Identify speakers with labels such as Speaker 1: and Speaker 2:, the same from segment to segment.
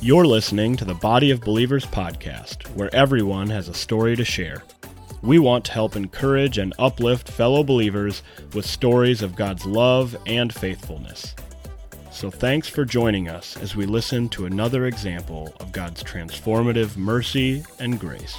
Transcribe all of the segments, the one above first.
Speaker 1: You're listening to the Body of Believers podcast, where everyone has a story to share. We want to help encourage and uplift fellow believers with stories of God's love and faithfulness. So thanks for joining us as we listen to another example of God's transformative mercy and grace.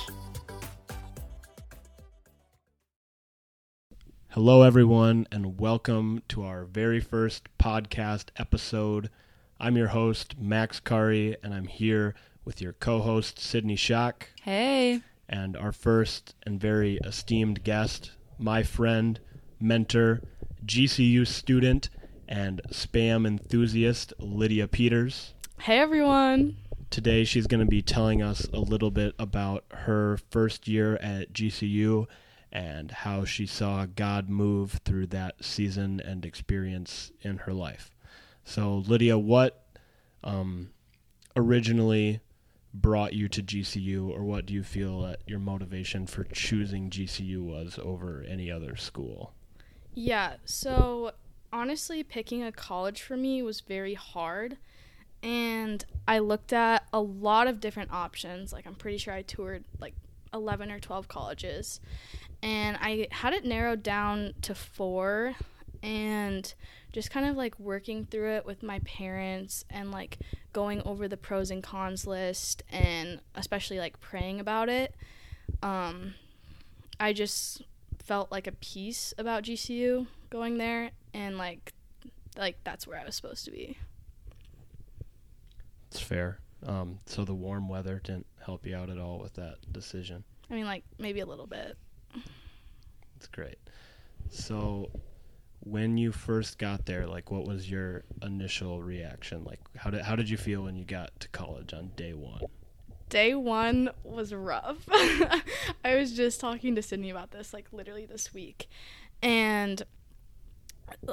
Speaker 1: Hello, everyone, and welcome to our very first podcast episode. I'm your host, Max Curry, and I'm here with your co host, Sydney Schock,
Speaker 2: Hey.
Speaker 1: and our first and very esteemed guest, my friend, mentor, GCU student, and spam enthusiast, Lydia Peters.
Speaker 2: Hey everyone.
Speaker 1: Today, she's going to be telling us a little bit about her first year at GCU and how she saw God move through that season and experience in her life. So, Lydia, what um, originally brought you to GCU, or what do you feel that your motivation for choosing GCU was over any other school?
Speaker 2: Yeah, so honestly, picking a college for me was very hard. And I looked at a lot of different options. Like, I'm pretty sure I toured like 11 or 12 colleges. And I had it narrowed down to four. And just kind of like working through it with my parents and like going over the pros and cons list and especially like praying about it. Um, I just felt like a peace about GCU going there and like like that's where I was supposed to be.
Speaker 1: It's fair. Um, so the warm weather didn't help you out at all with that decision.
Speaker 2: I mean like maybe a little bit.
Speaker 1: That's great. So when you first got there, like what was your initial reaction? Like how did how did you feel when you got to college on day one?
Speaker 2: Day 1 was rough. I was just talking to Sydney about this like literally this week. And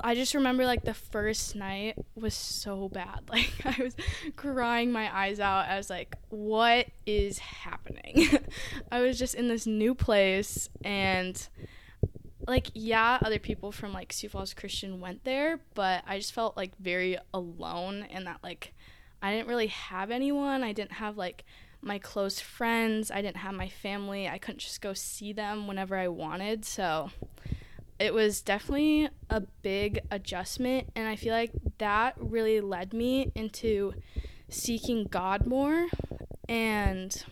Speaker 2: I just remember like the first night was so bad. Like I was crying my eyes out. I was like, what is happening? I was just in this new place and like yeah, other people from like Sioux Falls Christian went there, but I just felt like very alone and that like I didn't really have anyone. I didn't have like my close friends. I didn't have my family. I couldn't just go see them whenever I wanted. So it was definitely a big adjustment and I feel like that really led me into seeking God more and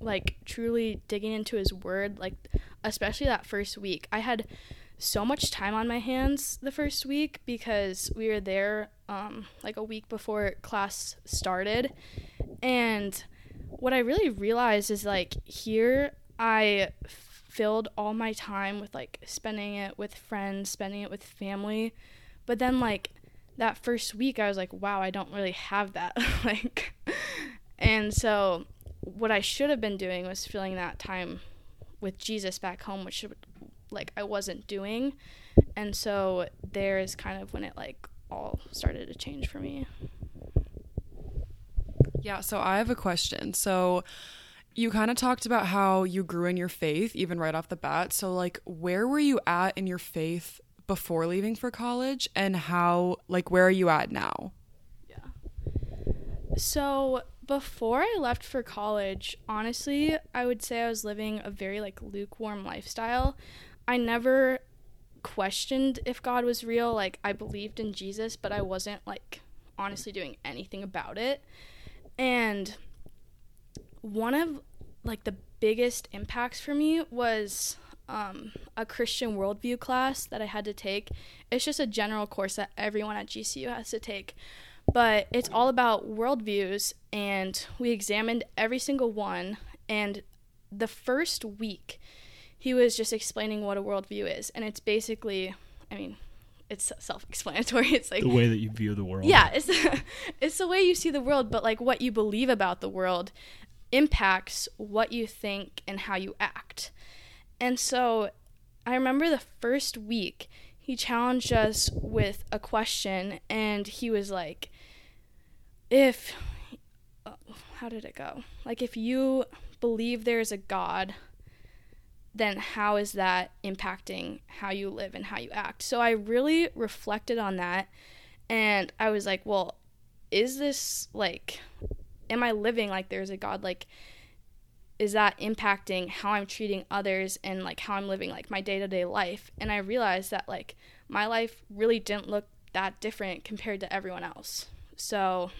Speaker 2: like truly digging into his word like especially that first week. I had so much time on my hands the first week because we were there um, like a week before class started and what I really realized is like here I filled all my time with like spending it with friends, spending it with family. But then like that first week I was like, wow, I don't really have that. like and so what I should have been doing was filling that time with Jesus back home, which like I wasn't doing. And so there is kind of when it like all started to change for me.
Speaker 3: Yeah, so I have a question. So you kind of talked about how you grew in your faith even right off the bat. So like where were you at in your faith before leaving for college and how like where are you at now?
Speaker 2: Yeah. So before I left for college, honestly, I would say I was living a very like lukewarm lifestyle. I never questioned if God was real. Like I believed in Jesus, but I wasn't like honestly doing anything about it. And one of like the biggest impacts for me was um, a Christian worldview class that I had to take. It's just a general course that everyone at GCU has to take, but it's all about worldviews, and we examined every single one. And the first week, he was just explaining what a worldview is, and it's basically, I mean, it's self-explanatory. It's like
Speaker 1: the way that you view the world.
Speaker 2: Yeah, it's it's the way you see the world, but like what you believe about the world impacts what you think and how you act. And so I remember the first week he challenged us with a question and he was like if how did it go? Like if you believe there is a god, then how is that impacting how you live and how you act? So I really reflected on that and I was like, well, is this like am I living like there's a God? Like, is that impacting how I'm treating others and like how I'm living like my day to day life? And I realized that like my life really didn't look that different compared to everyone else. So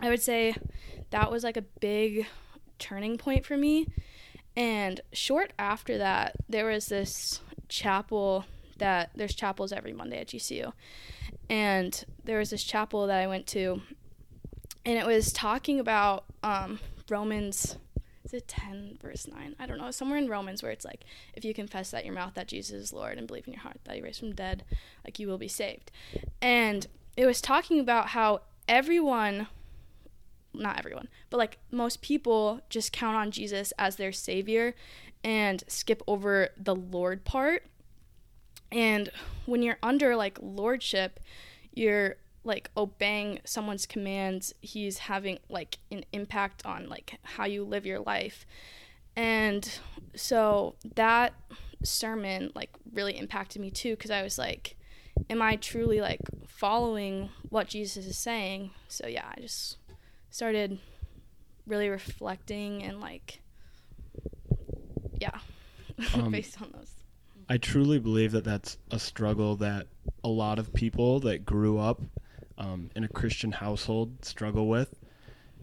Speaker 2: I would say that was like a big turning point for me. And short after that, there was this chapel that there's chapels every Monday at GCU. And there was this chapel that I went to, and it was talking about um, Romans is it 10 verse 9 i don't know somewhere in romans where it's like if you confess that your mouth that jesus is lord and believe in your heart that he raised from the dead like you will be saved and it was talking about how everyone not everyone but like most people just count on jesus as their savior and skip over the lord part. And when you're under like lordship you're like obeying someone's commands he's having like an impact on like how you live your life. And so that sermon like really impacted me too because i was like am i truly like following what jesus is saying? So yeah i just started really reflecting and like yeah
Speaker 1: Um,
Speaker 2: based on those.
Speaker 1: I truly believe that that's a struggle that a lot of people that grew up um, in a Christian household struggle with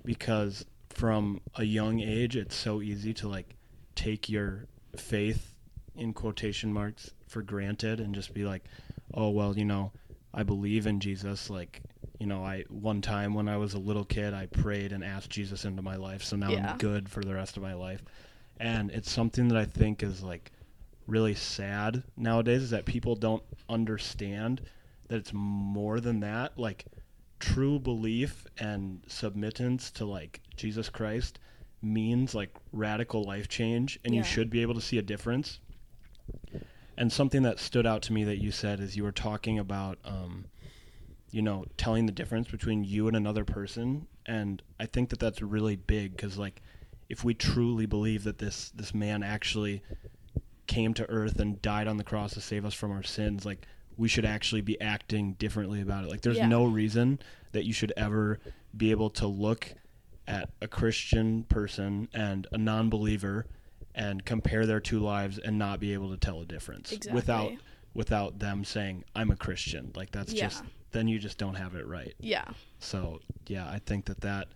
Speaker 1: because from a young age it's so easy to like take your faith in quotation marks for granted and just be like oh well you know I believe in Jesus like you know I one time when I was a little kid I prayed and asked Jesus into my life so now
Speaker 2: Yeah.
Speaker 1: I'm good for the rest of my life and it's something that I think is like really sad nowadays is that people don't understand that it's more than that like true belief and submittance to like Jesus Christ means like radical life change and
Speaker 2: Yeah.
Speaker 1: you should be able to see a difference and something that stood out to me that you said is you were talking about um, you know telling the difference between you and another person and i think that that's really big because like if we truly believe that this this man actually came to earth and died on the cross to save us from our sins like we should actually be acting differently about it like there's
Speaker 2: Yeah.
Speaker 1: no reason that you should ever be able to look at a christian person and a non-believer and compare their two lives and not be able to tell a difference
Speaker 2: Exactly.
Speaker 1: without without them saying i'm a christian. Like that's
Speaker 2: Yeah.
Speaker 1: just then you just don't have it right.
Speaker 2: Yeah.
Speaker 1: So yeah i think that that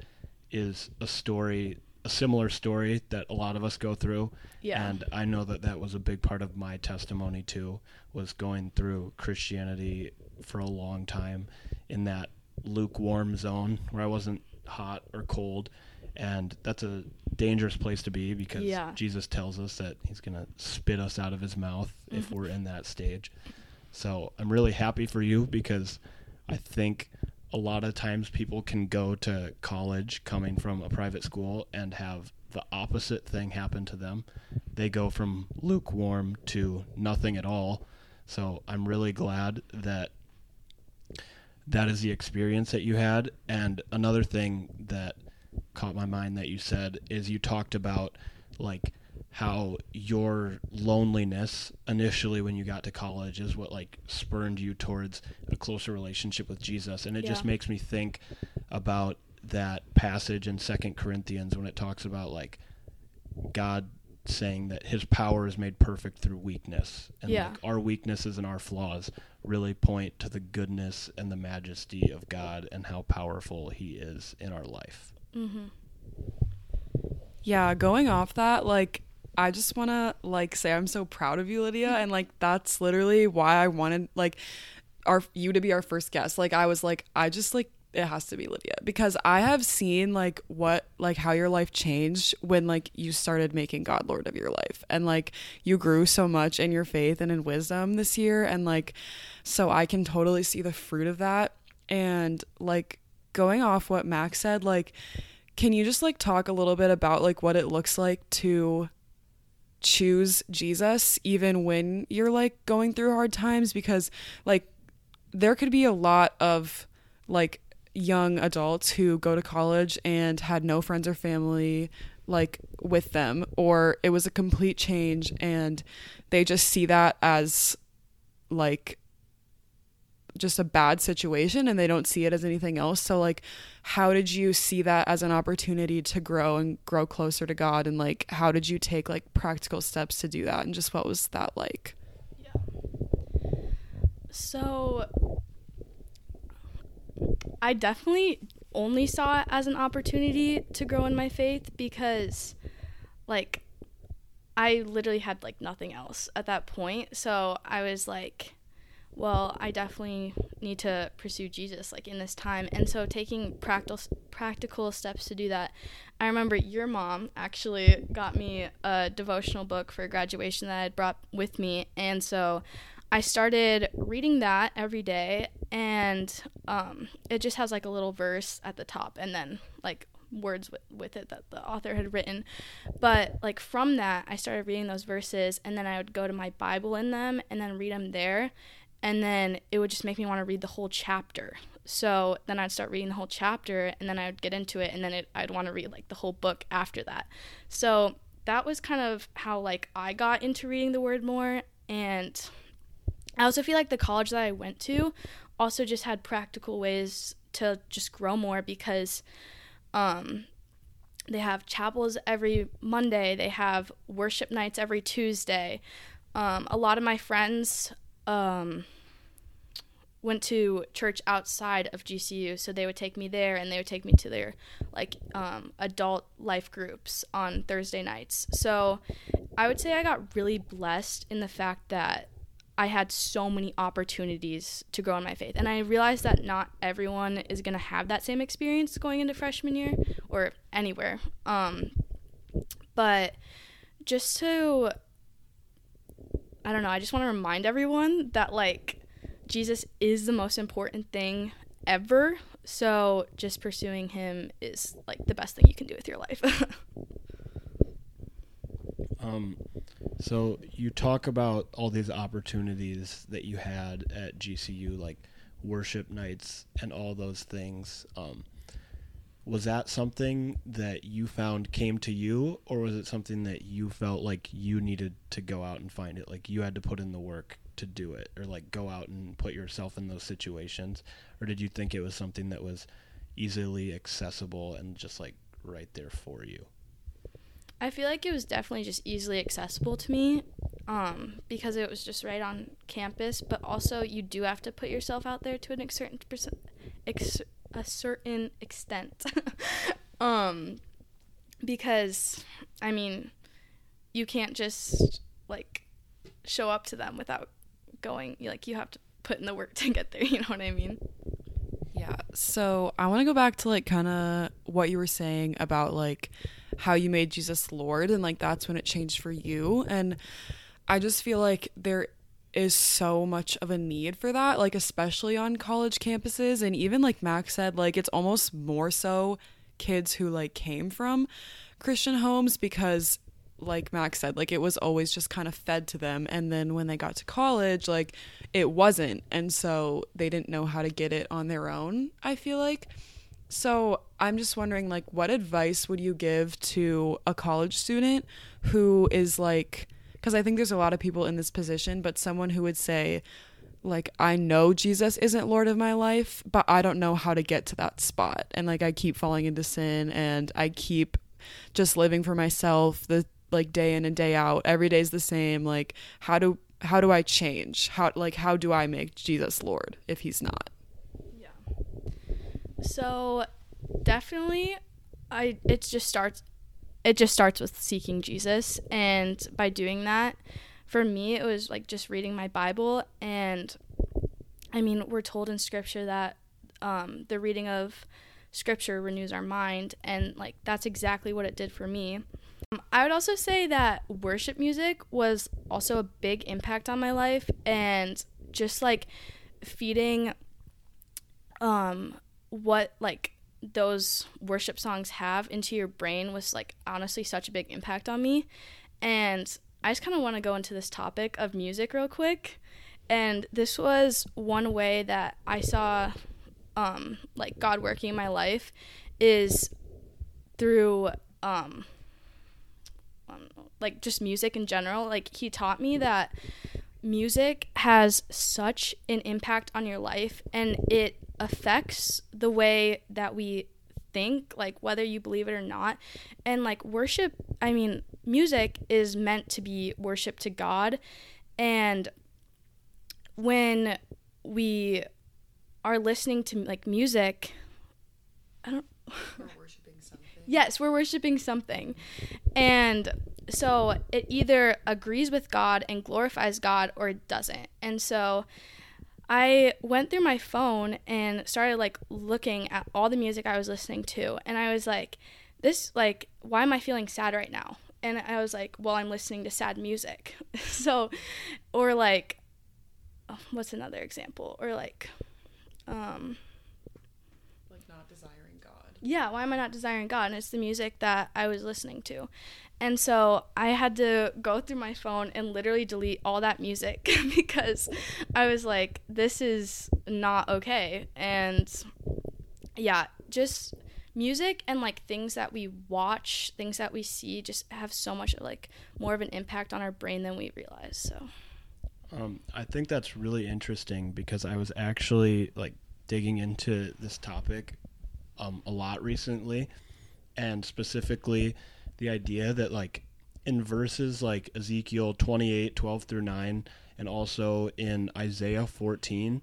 Speaker 1: is a story a similar story that a lot of us go through.
Speaker 2: Yeah.
Speaker 1: And i know that that was a big part of my testimony too was going through christianity for a long time in that lukewarm zone where i wasn't hot or cold and that's a dangerous place to be because
Speaker 2: Yeah.
Speaker 1: jesus tells us that he's going to spit us out of his mouth if
Speaker 2: Mm-hmm.
Speaker 1: we're in that stage so i'm really happy for you because i think a lot of times people can go to college coming from a private school and have the opposite thing happen to them. They go from lukewarm to nothing at all. So I'm really glad that that is the experience that you had. And another thing that caught my mind that you said is you talked about like how your loneliness initially when you got to college is what like spurned you towards a closer relationship with Jesus and it just makes me think about that passage in Second Corinthians when it talks about like God saying that his power is made perfect through weakness and
Speaker 2: Yeah.
Speaker 1: like our weaknesses and our flaws really point to the goodness and the majesty of God and how powerful he is in our life.
Speaker 2: Mm-hmm
Speaker 3: Yeah, going off that, like I just want to like say I'm so proud of you, Lydia, and like that's literally why I wanted like our you to be our first guest. Like I was like I just like it has to be Lydia because I have seen like what like how your life changed when like you started making God Lord of your life and like you grew so much in your faith and in wisdom this year and like so I can totally see the fruit of that and like going off what Max said like can you just like talk a little bit about like what it looks like to choose Jesus even when you're like going through hard times? Because like there could be a lot of like young adults who go to college and had no friends or family like with them or it was a complete change and they just see that as like just a bad situation and they don't see it as anything else. So like how did you see that as an opportunity to grow and grow closer to God and like how did you take like practical steps to do that and just what was that like?
Speaker 2: Yeah. So I definitely only saw it as an opportunity to grow in my faith because like I literally had like nothing else at that point. So I was like, well, I definitely need to pursue Jesus like in this time. And so taking practical practical steps to do that. I remember your mom actually got me a devotional book for graduation that I had brought with me. And so I started reading that every day and um, it just has like a little verse at the top and then like words with, with it that the author had written. But like from that, I started reading those verses and then I would go to my Bible in them and then read them there. And then it would just make me want to read the whole chapter. So then I'd start reading the whole chapter and then I would get into it and then it, I'd want to read like the whole book after that. So that was kind of how like I got into reading the word more and I also feel like the college that I went to also just had practical ways to just grow more because um, they have chapels every Monday. They have worship nights every Tuesday. Um, a lot of my friends um, went to church outside of GCU, so they would take me there, and they would take me to their like um, adult life groups on Thursday nights. So I would say I got really blessed in the fact that I had so many opportunities to grow in my faith. And I realized that not everyone is going to have that same experience going into freshman year or anywhere. Um, but just to, I don't know, I just want to remind everyone that, like, Jesus is the most important thing ever. So just pursuing him is, like, the best thing you can do with your life.
Speaker 1: um, so you talk about all these opportunities that you had at GCU, like worship nights and all those things. Um, was that something that you found came to you, or was it something that you felt like you needed to go out and find it? Like you had to put in the work to do it, or like go out and put yourself in those situations? Or did you think it was something that was easily accessible and just like right there for you?
Speaker 2: I feel like it was definitely just easily accessible to me um, because it was just right on campus. But also, you do have to put yourself out there to an certain percent, ex- a certain extent, um, because I mean, you can't just like show up to them without going. Like you have to put in the work to get there. You know what I mean?
Speaker 3: Yeah. So I want to go back to like kind of what you were saying about like how you made Jesus Lord and like that's when it changed for you and I just feel like there is so much of a need for that like especially on college campuses and even like Max said like it's almost more so kids who like came from Christian homes because like Max said like it was always just kind of fed to them. And then when they got to college like it wasn't. And so they didn't know how to get it on their own I feel like. So I'm just wondering, like, what advice would you give to a college student who is like, because I think there's a lot of people in this position, but someone who would say, like, I know Jesus isn't Lord of my life, but I don't know how to get to that spot. And like, I keep falling into sin and I keep just living for myself. The like day in and day out. Every day's the same. Like, how do, how do I change? How, like, how do I make Jesus Lord if he's not? Yeah.
Speaker 2: So definitely I it just starts it just starts with seeking Jesus and by doing that for me it was like just reading my Bible and I mean we're told in scripture that um, the reading of scripture renews our mind and like that's exactly what it did for me. Um, I would also say that worship music was also a big impact on my life and just like feeding um what like those worship songs have into your brain was like honestly such a big impact on me. And I just kind of want to go into this topic of music real quick. And this was one way that I saw um, like God working in my life is through um, um, like just music in general. Like he taught me that music has such an impact on your life and it affects the way that we think, like whether you believe it or not. And like worship, I mean, music is meant to be worship to God. And when we are listening to like music, I don't
Speaker 3: We're worshiping something.
Speaker 2: Yes, we're worshiping something. And so it either agrees with God and glorifies God or it doesn't. And so I went through my phone and started like looking at all the music I was listening to and I was like this like why am I feeling sad right now? And I was like, well, I'm listening to sad music. so or like oh, what's another example? Or like um
Speaker 3: Like not desiring God.
Speaker 2: yeah, why am I not desiring God? And it's the music that I was listening to. And so I had to go through my phone and literally delete all that music because I was like, this is not okay. And yeah, just music and like things that we watch, things that we see just have so much like more of an impact on our brain than we realize. So
Speaker 1: Um, I think that's really interesting because I was actually like digging into this topic um, a lot recently, and specifically the idea that like in verses like Ezekiel 28, 12 through 9, and also in Isaiah 14,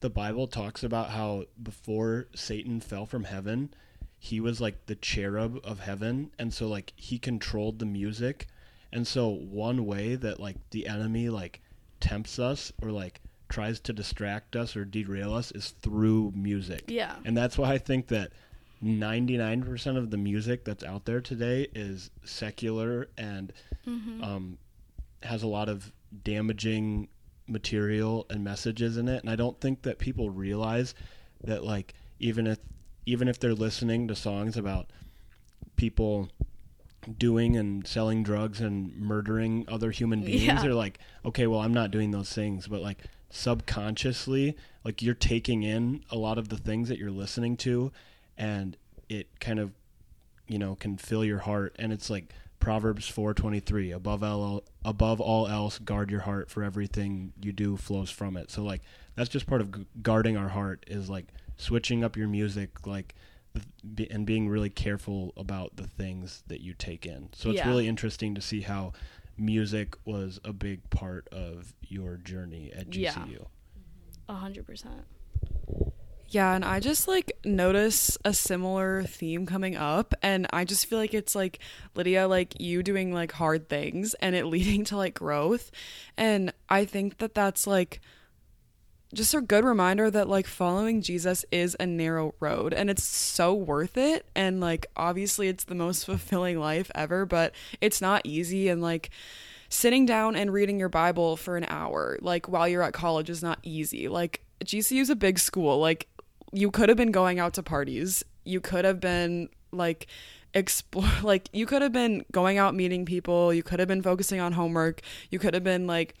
Speaker 1: the Bible talks about how before Satan fell from heaven, he was like the cherub of heaven, and so like he controlled the music. And so one way that like the enemy like tempts us or like tries to distract us or derail us is through music.
Speaker 2: yeah.
Speaker 1: And that's why I think that 99% of the music that's out there today is secular and
Speaker 2: Mm-hmm.
Speaker 1: um, has a lot of damaging material and messages in it. And I don't think that people realize that like even if even if they're listening to songs about people doing and selling drugs and murdering other human beings,
Speaker 2: Yeah.
Speaker 1: they're like, okay, well, I'm not doing those things, but like subconsciously, like you're taking in a lot of the things that you're listening to, and it kind of, you know, can fill your heart. And it's like Proverbs 4:23, above all above all else, guard your heart, for everything you do flows from it. So like that's just part of g- guarding our heart is like switching up your music, like be- and being really careful about the things that you take in. So it's
Speaker 2: Yeah.
Speaker 1: really interesting to see how music was a big part of your journey at
Speaker 2: Yeah.
Speaker 1: GCU.
Speaker 2: A hundred percent.
Speaker 3: Yeah, and I just like notice a similar theme coming up and I just feel like it's like Lydia like you doing like hard things and it leading to like growth. And I think that that's like just a good reminder that like following Jesus is a narrow road and it's so worth it and like obviously it's the most fulfilling life ever, but it's not easy and like sitting down and reading your Bible for an hour like while you're at college is not easy. Like GCU is a big school. Like you could have been going out to parties. You could have been like explore like you could have been going out meeting people. You could have been focusing on homework. You could have been like,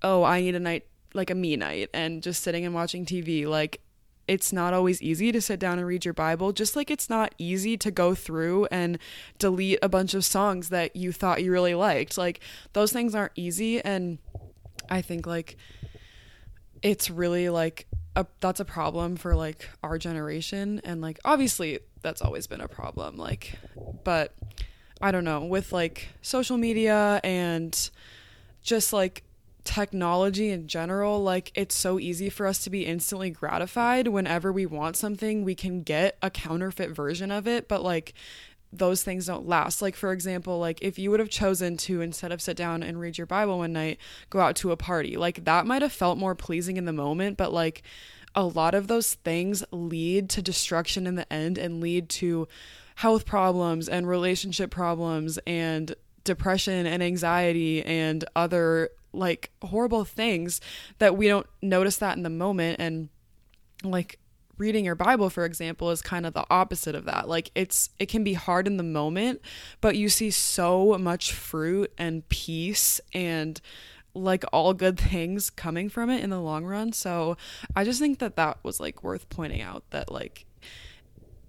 Speaker 3: "Oh, I need a night like a me night and just sitting and watching TV." Like it's not always easy to sit down and read your Bible, just like it's not easy to go through and delete a bunch of songs that you thought you really liked. Like those things aren't easy and I think like it's really like a that's a problem for like our generation. And like obviously that's always been a problem like but I don't know with like social media and just like technology in general like it's so easy for us to be instantly gratified whenever we want something. We can get a counterfeit version of it but like those things don't last. Like for example like if you would have chosen to instead of sit down and read your bible one night go out to a party like that might have felt more pleasing in the moment but like a lot of those things lead to destruction in the end and lead to health problems and relationship problems and depression and anxiety and other like horrible things that we don't notice that in the moment. And like reading your bible for example is kind of the opposite of that like it's it can be hard in the moment but you see so much fruit and peace and like all good things coming from it in the long run so i just think that that was like worth pointing out that like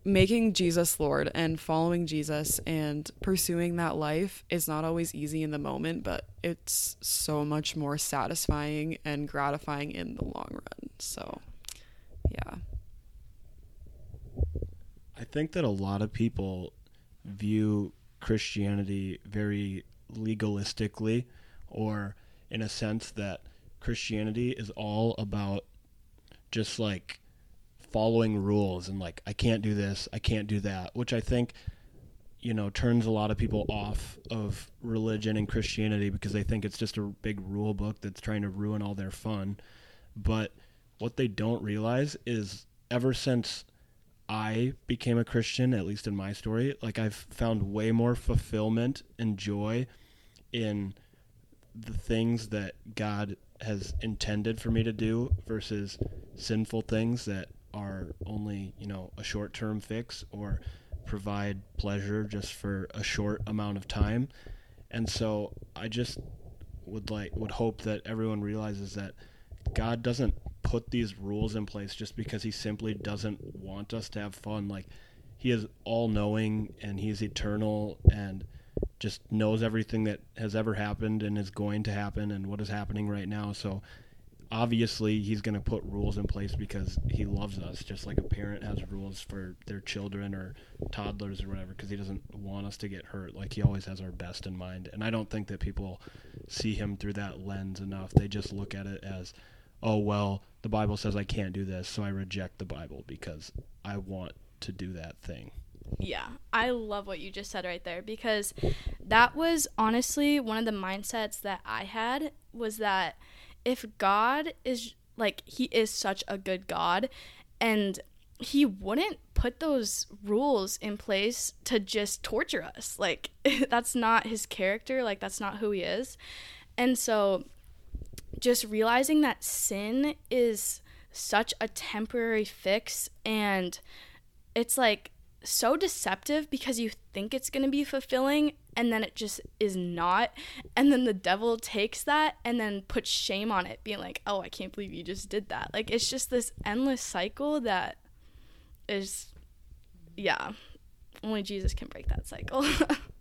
Speaker 3: making Jesus Lord and following Jesus and pursuing that life is not always easy in the moment, but it's so much more satisfying and gratifying in the long run. So, yeah.
Speaker 1: I think that a lot of people view Christianity very legalistically, or in a sense that Christianity is all about just like following rules and like I can't do this, I can't do that, which I think you know turns a lot of people off of religion and Christianity because they think it's just a big rule book that's trying to ruin all their fun. But what they don't realize is ever since I became a Christian, at least in my story, like I've found way more fulfillment and joy in the things that God has intended for me to do versus sinful things that are only, you know, a short term fix or provide pleasure just for a short amount of time. And so I just would like would hope that everyone realizes that God doesn't put these rules in place just because he simply doesn't want us to have fun. Like he is all knowing and he's eternal and just knows everything that has ever happened and is going to happen and what is happening right now. So obviously he's going to put rules in place because he loves us just like a parent has rules for their children or toddlers or whatever because he doesn't want us to get hurt like he always has our best in mind and i don't think that people see him through that lens enough they just look at it as oh well the bible says i can't do this so i reject the bible because i want to do that thing
Speaker 2: yeah, I love what you just said right there because that was honestly one of the mindsets that I had was that if God is like he is such a good God and he wouldn't put those rules in place to just torture us. Like that's not his character, like that's not who he is. And so just realizing that sin is such a temporary fix and it's like so deceptive because you think it's going to be fulfilling and then it just is not. And then the devil takes that and then puts shame on it being like oh i can't believe you just did that. Like it's just this endless cycle that is yeah only jesus can break that cycle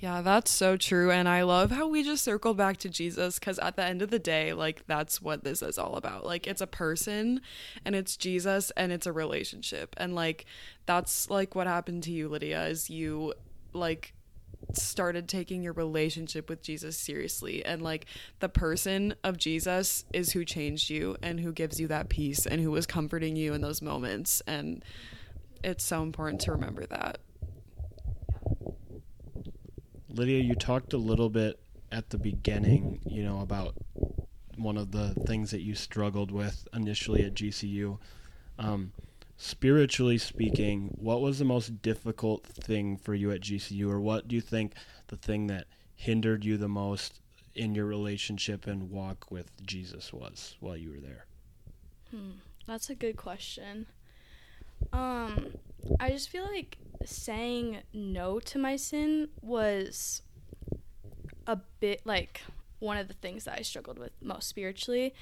Speaker 3: Yeah, that's so true. And I love how we just circled back to Jesus because at the end of the day, like, that's what this is all about. Like, it's a person and it's Jesus and it's a relationship. And, like, that's like what happened to you, Lydia, is you, like, started taking your relationship with Jesus seriously. And, like, the person of Jesus is who changed you and who gives you that peace and who was comforting you in those moments. And it's so important to remember that.
Speaker 1: Lydia, you talked a little bit at the beginning, you know, about one of the things that you struggled with initially at GCU. Um, spiritually speaking, what was the most difficult thing for you at GCU, or what do you think the thing that hindered you the most in your relationship and walk with Jesus was while you were there?
Speaker 2: Hmm, that's a good question. Um, I just feel like saying no to my sin was a bit like one of the things that I struggled with most spiritually.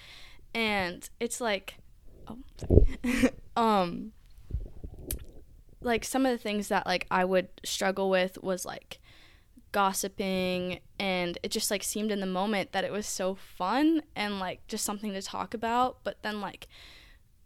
Speaker 2: And it's like oh um like some of the things that like I would struggle with was like gossiping and it just like seemed in the moment that it was so fun and like just something to talk about but then like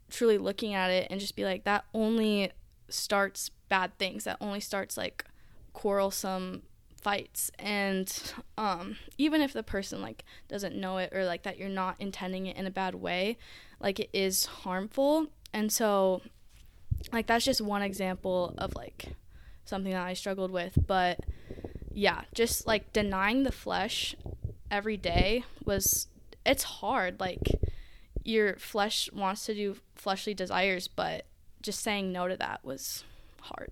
Speaker 2: truly looking at it and just be like that only starts bad things that only starts like quarrelsome fights. And um even if the person like doesn't know it or like that you're not intending it in a bad way like it is harmful. And so like that's just one example of like something that I struggled with. But yeah just like denying the flesh every day was it's hard. Like your flesh wants to do fleshly desires but just saying no to that was hard.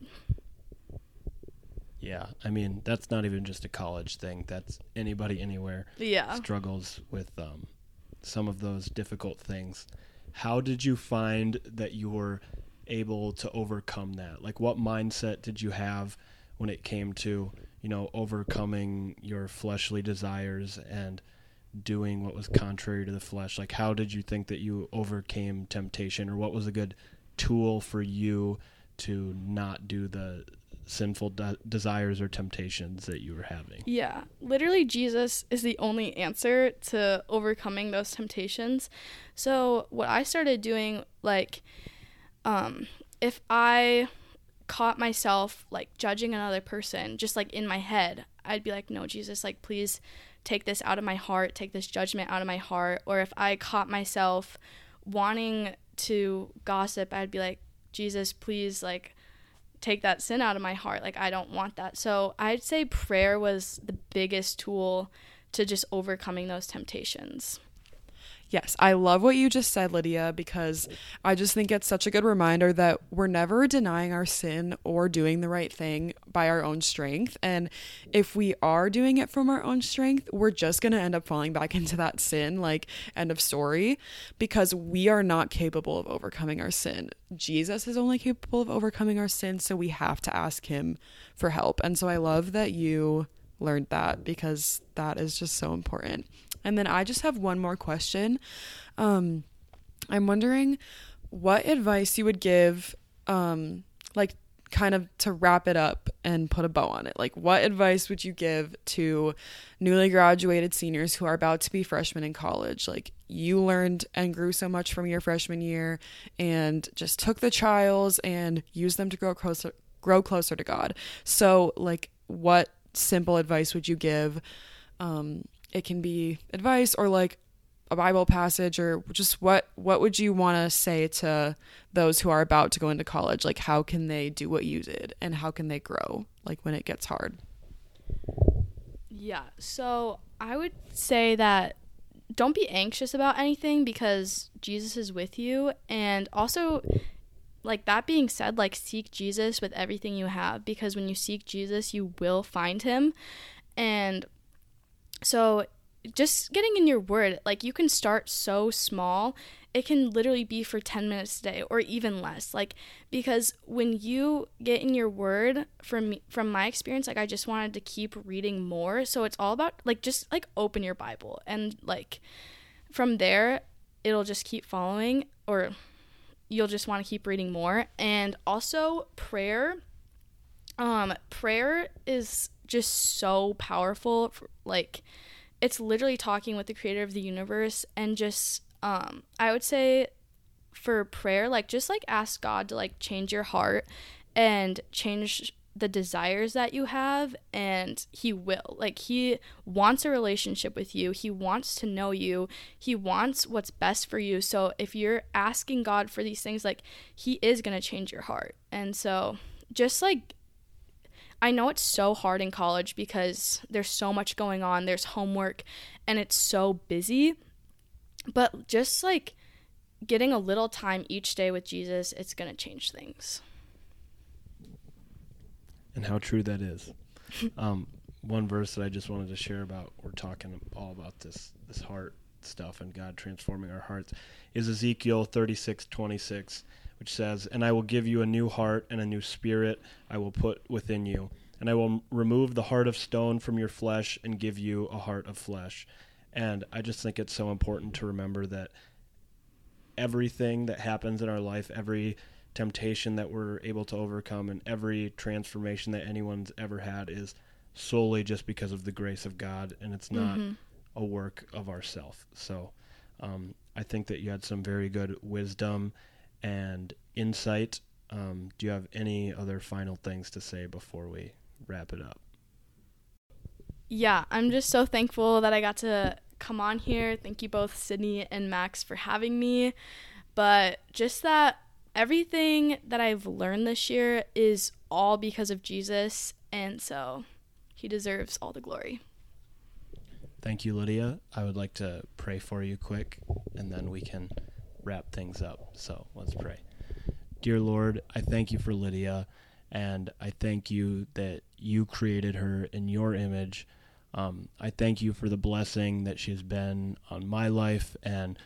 Speaker 1: Yeah, I mean that's not even just a college thing. That's anybody anywhere.
Speaker 2: Yeah,
Speaker 1: struggles with um, some of those difficult things. How did you find that you were able to overcome that? Like, what mindset did you have when it came to you know overcoming your fleshly desires and doing what was contrary to the flesh? Like, how did you think that you overcame temptation, or what was a good tool for you to not do the sinful de- desires or temptations that you were having.
Speaker 2: Yeah, literally, Jesus is the only answer to overcoming those temptations. So, what I started doing, like, um, if I caught myself like judging another person just like in my head, I'd be like, no, Jesus, like, please take this out of my heart, take this judgment out of my heart. Or if I caught myself wanting to gossip, I'd be like, Jesus, please, like, take that sin out of my heart. Like, I don't want that. So I'd say prayer was the biggest tool to just overcoming those temptations.
Speaker 3: Yes, I love what you just said, Lydia, because I just think it's such a good reminder that we're never denying our sin or doing the right thing by our own strength. And if we are doing it from our own strength, we're just going to end up falling back into that sin, like, end of story, because we are not capable of overcoming our sin. Jesus is only capable of overcoming our sin, so we have to ask him for help. And so I love that you learned that because that is just so important. And then I just have one more question. Um, I'm wondering what advice you would give, um, like, kind of to wrap it up and put a bow on it. Like, what advice would you give to newly graduated seniors who are about to be freshmen in college? Like, you learned and grew so much from your freshman year and just took the trials and used them to grow closer grow closer to God. So, like, what simple advice would you give? Um, it can be advice or like a Bible passage or just what what would you want to say to those who are about to go into college? Like how can they do what you did and how can they grow like when it gets hard?
Speaker 2: Yeah. So, I would say that don't be anxious about anything because Jesus is with you and also like that being said like seek Jesus with everything you have because when you seek Jesus you will find him and so just getting in your word, like you can start so small. It can literally be for 10 minutes a day or even less. Like because when you get in your word from from my experience, like I just wanted to keep reading more. So it's all about like just like open your Bible and like from there it'll just keep following or you'll just want to keep reading more. And also prayer um prayer is just so powerful like it's literally talking with the creator of the universe and just um I would say for prayer like just like ask God to like change your heart and change the desires that you have and he will. Like he wants a relationship with you. He wants to know you. He wants what's best for you. So if you're asking god for these things like he is going to change your heart. And so just like I know it's so hard in college because there's so much going on, there's homework, and it's so busy. But just like getting a little time each day with Jesus, it's going to change things.
Speaker 1: And how true that is. um, one verse that I just wanted to share about, we're talking all about this, this heart stuff and God transforming our hearts, is Ezekiel 36 26 which says, And I will give you a new heart and a new spirit I will put within you. And I will remove the heart of stone from your flesh and give you a heart of flesh. And I just think it's so important to remember that everything that happens in our life, every temptation that we're able to overcome, and every transformation that anyone's ever had is solely just because of the grace of God, and it's not mm-hmm. a work of ourself. So um, I think that you had some very good wisdom and insight. Um, do you have any other final things to say before we wrap it up?
Speaker 2: Yeah, I'm just so thankful that I got to come on here. Thank you both, Sydney and Max, for having me. But just that everything that I've learned this year is all because of Jesus, and so he deserves all the glory.
Speaker 1: Thank you, Lydia. I would like to pray for you quick, and then we can wrap things up. So let's pray. Dear Lord, I thank you for Lydia, and I thank you that you created her in your image. Um, I thank you for the blessing that she's been on my life and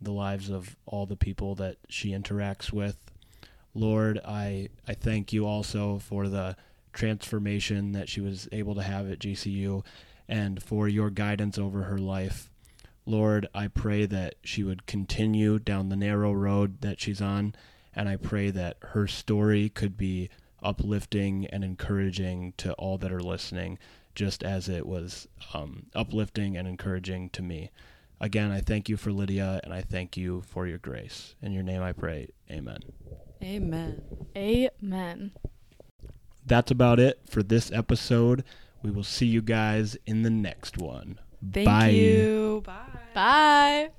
Speaker 1: the lives of all the people that she interacts with. Lord, I, I thank you also for the transformation that she was able to have at GCU and for your guidance over her life. Lord, I pray that she would continue down the narrow road that she's on And I pray that her story could be uplifting and encouraging to all that are listening, just as it was um, uplifting and encouraging to me. Again, I thank you for Lydia and I thank you for your grace. In your name I pray. Amen.
Speaker 3: Amen.
Speaker 2: Amen.
Speaker 1: That's about it for this episode. We will see you guys in the next one.
Speaker 3: Thank
Speaker 1: Bye.
Speaker 3: you. Bye.
Speaker 2: Bye.